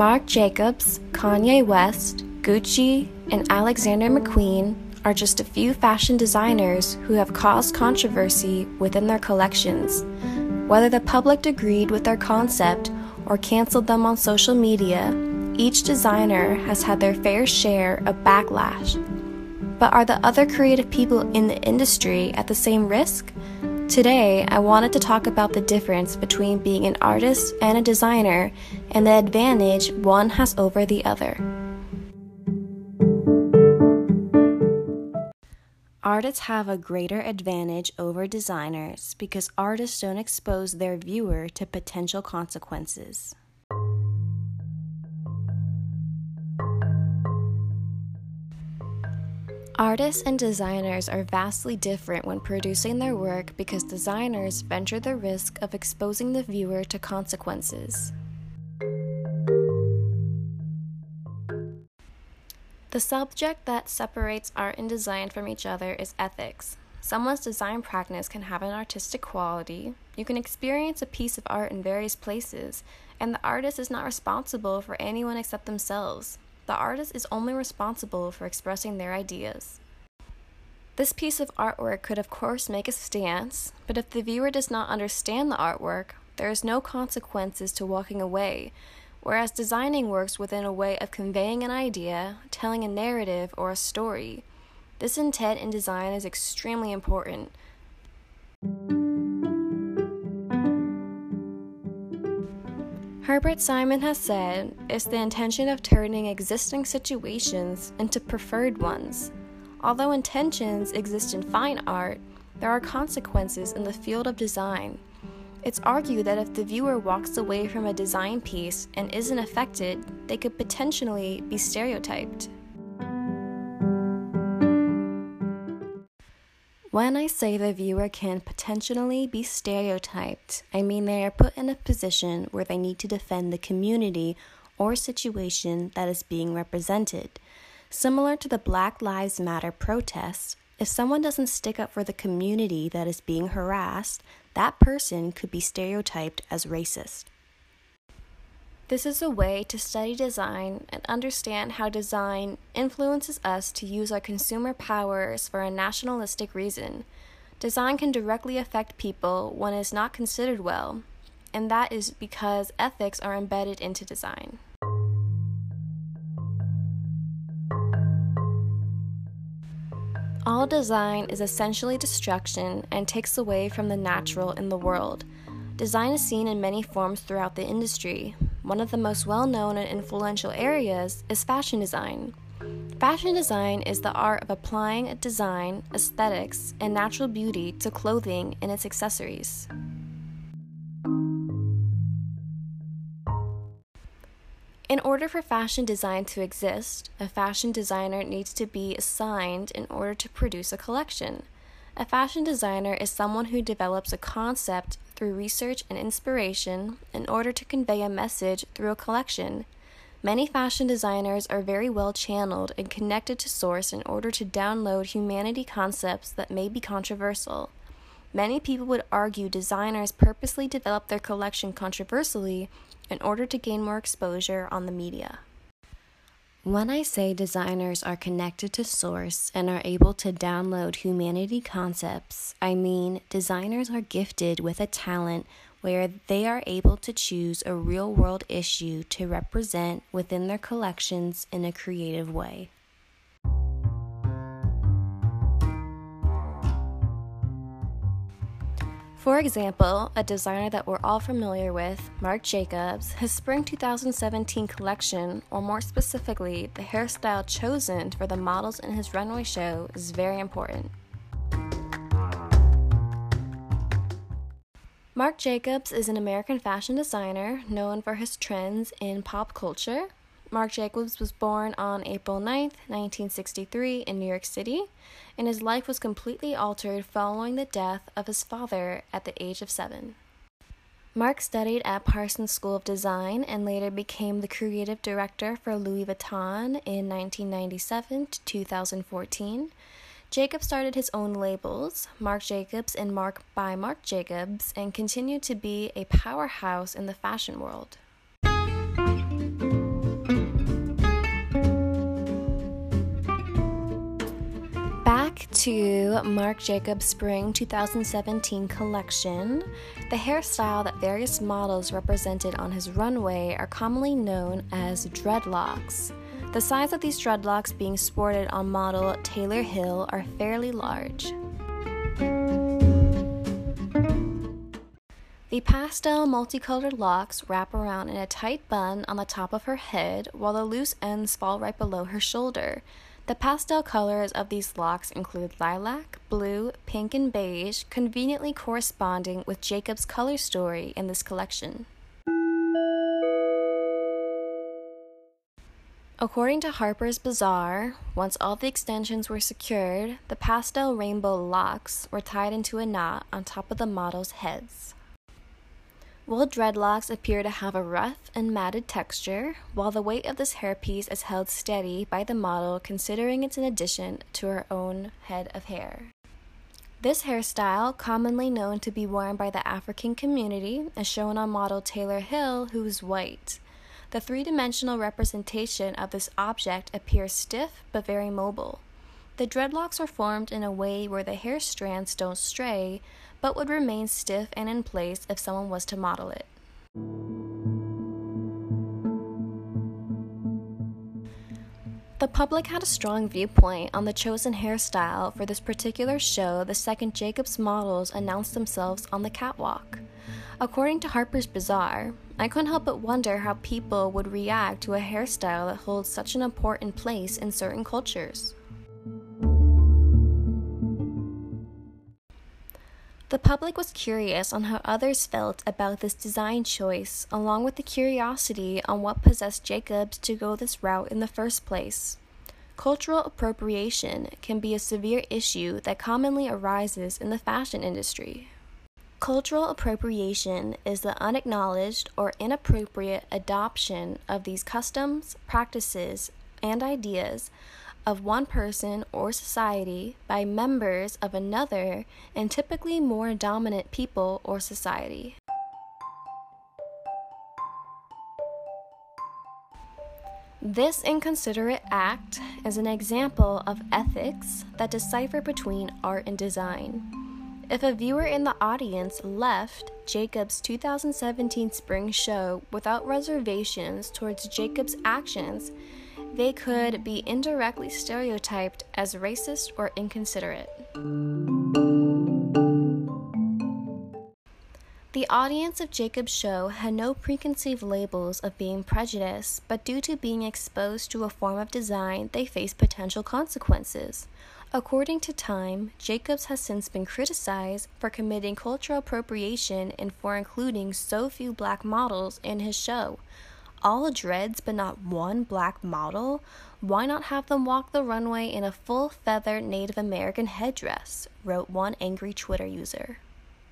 Marc Jacobs, Kanye West, Gucci, and Alexander McQueen are just a few fashion designers who have caused controversy within their collections. Whether the public agreed with their concept or canceled them on social media, each designer has had their fair share of backlash. But are the other creative people in the industry at the same risk? Today, I wanted to talk about the difference between being an artist and a designer and the advantage one has over the other. Artists have a greater advantage over designers because artists don't expose their viewer to potential consequences. Artists and designers are vastly different when producing their work because designers venture the risk of exposing the viewer to consequences. The subject that separates art and design from each other is ethics. Someone's design practice can have an artistic quality. You can experience a piece of art in various places, and the artist is not responsible for anyone except themselves. The artist is only responsible for expressing their ideas. This piece of artwork could, of course, make a stance, but if the viewer does not understand the artwork, there is no consequences to walking away, whereas designing works within a way of conveying an idea, telling a narrative, or a story. This intent in design is extremely important. Herbert Simon has said it's the intention of turning existing situations into preferred ones. Although intentions exist in fine art, there are consequences in the field of design. It's argued that if the viewer walks away from a design piece and isn't affected, they could potentially be stereotyped. When I say the viewer can potentially be stereotyped, I mean they are put in a position where they need to defend the community or situation that is being represented. Similar to the Black Lives Matter protests, if someone doesn't stick up for the community that is being harassed, that person could be stereotyped as racist. This is a way to study design and understand how design influences us to use our consumer powers for a nationalistic reason. Design can directly affect people when it is not considered well, and that is because ethics are embedded into design. All design is essentially destruction and takes away from the natural in the world. Design is seen in many forms throughout the industry. One of the most well known and influential areas is fashion design. Fashion design is the art of applying design, aesthetics, and natural beauty to clothing and its accessories. In order for fashion design to exist, a fashion designer needs to be assigned in order to produce a collection. A fashion designer is someone who develops a concept through research and inspiration in order to convey a message through a collection. Many fashion designers are very well channeled and connected to source in order to download humanity concepts that may be controversial. Many people would argue designers purposely develop their collection controversially in order to gain more exposure on the media. When I say designers are connected to source and are able to download humanity concepts, I mean designers are gifted with a talent where they are able to choose a real world issue to represent within their collections in a creative way. For example, a designer that we're all familiar with, Marc Jacobs, his spring 2017 collection, or more specifically, the hairstyle chosen for the models in his runway show, is very important. Marc Jacobs is an American fashion designer known for his trends in pop culture, Marc Jacobs was born on April 9, 1963, in New York City, and his life was completely altered following the death of his father at the age of seven. Marc studied at Parsons School of Design and later became the creative director for Louis Vuitton in 1997 to 2014. Jacob started his own labels, Marc Jacobs and Marc by Marc Jacobs, and continued to be a powerhouse in the fashion world. To Marc Jacobs Spring 2017 collection, the hairstyle that various models represented on his runway are commonly known as dreadlocks. The size of these dreadlocks being sported on model Taylor Hill are fairly large. The pastel multicolored locks wrap around in a tight bun on the top of her head while the loose ends fall right below her shoulder. The pastel colors of these locks include lilac, blue, pink, and beige, conveniently corresponding with Jacob's color story in this collection. According to Harper's Bazaar, once all the extensions were secured, the pastel rainbow locks were tied into a knot on top of the model's heads. Wool dreadlocks appear to have a rough and matted texture, while the weight of this hairpiece is held steady by the model considering it's an addition to her own head of hair. This hairstyle, commonly known to be worn by the African community, is shown on model Taylor Hill, who is white. The three dimensional representation of this object appears stiff but very mobile. The dreadlocks are formed in a way where the hair strands don't stray, but would remain stiff and in place if someone was to model it. The public had a strong viewpoint on the chosen hairstyle for this particular show the second Jacobs models announced themselves on the catwalk. According to Harper's Bazaar, I couldn't help but wonder how people would react to a hairstyle that holds such an important place in certain cultures. The public was curious on how others felt about this design choice, along with the curiosity on what possessed Jacobs to go this route in the first place. Cultural appropriation can be a severe issue that commonly arises in the fashion industry. Cultural appropriation is the unacknowledged or inappropriate adoption of these customs, practices, and ideas of one person or society by members of another and typically more dominant people or society. This inconsiderate act is an example of ethics that decipher between art and design. If a viewer in the audience left Jacob's 2017 spring show without reservations towards Jacob's actions, they could be indirectly stereotyped as racist or inconsiderate. The audience of Jacob's show had no preconceived labels of being prejudiced, but due to being exposed to a form of design, they faced potential consequences. According to Time, Jacobs has since been criticized for committing cultural appropriation and for including so few black models in his show all dreads but not one black model, why not have them walk the runway in a full feather Native American headdress? wrote one angry Twitter user.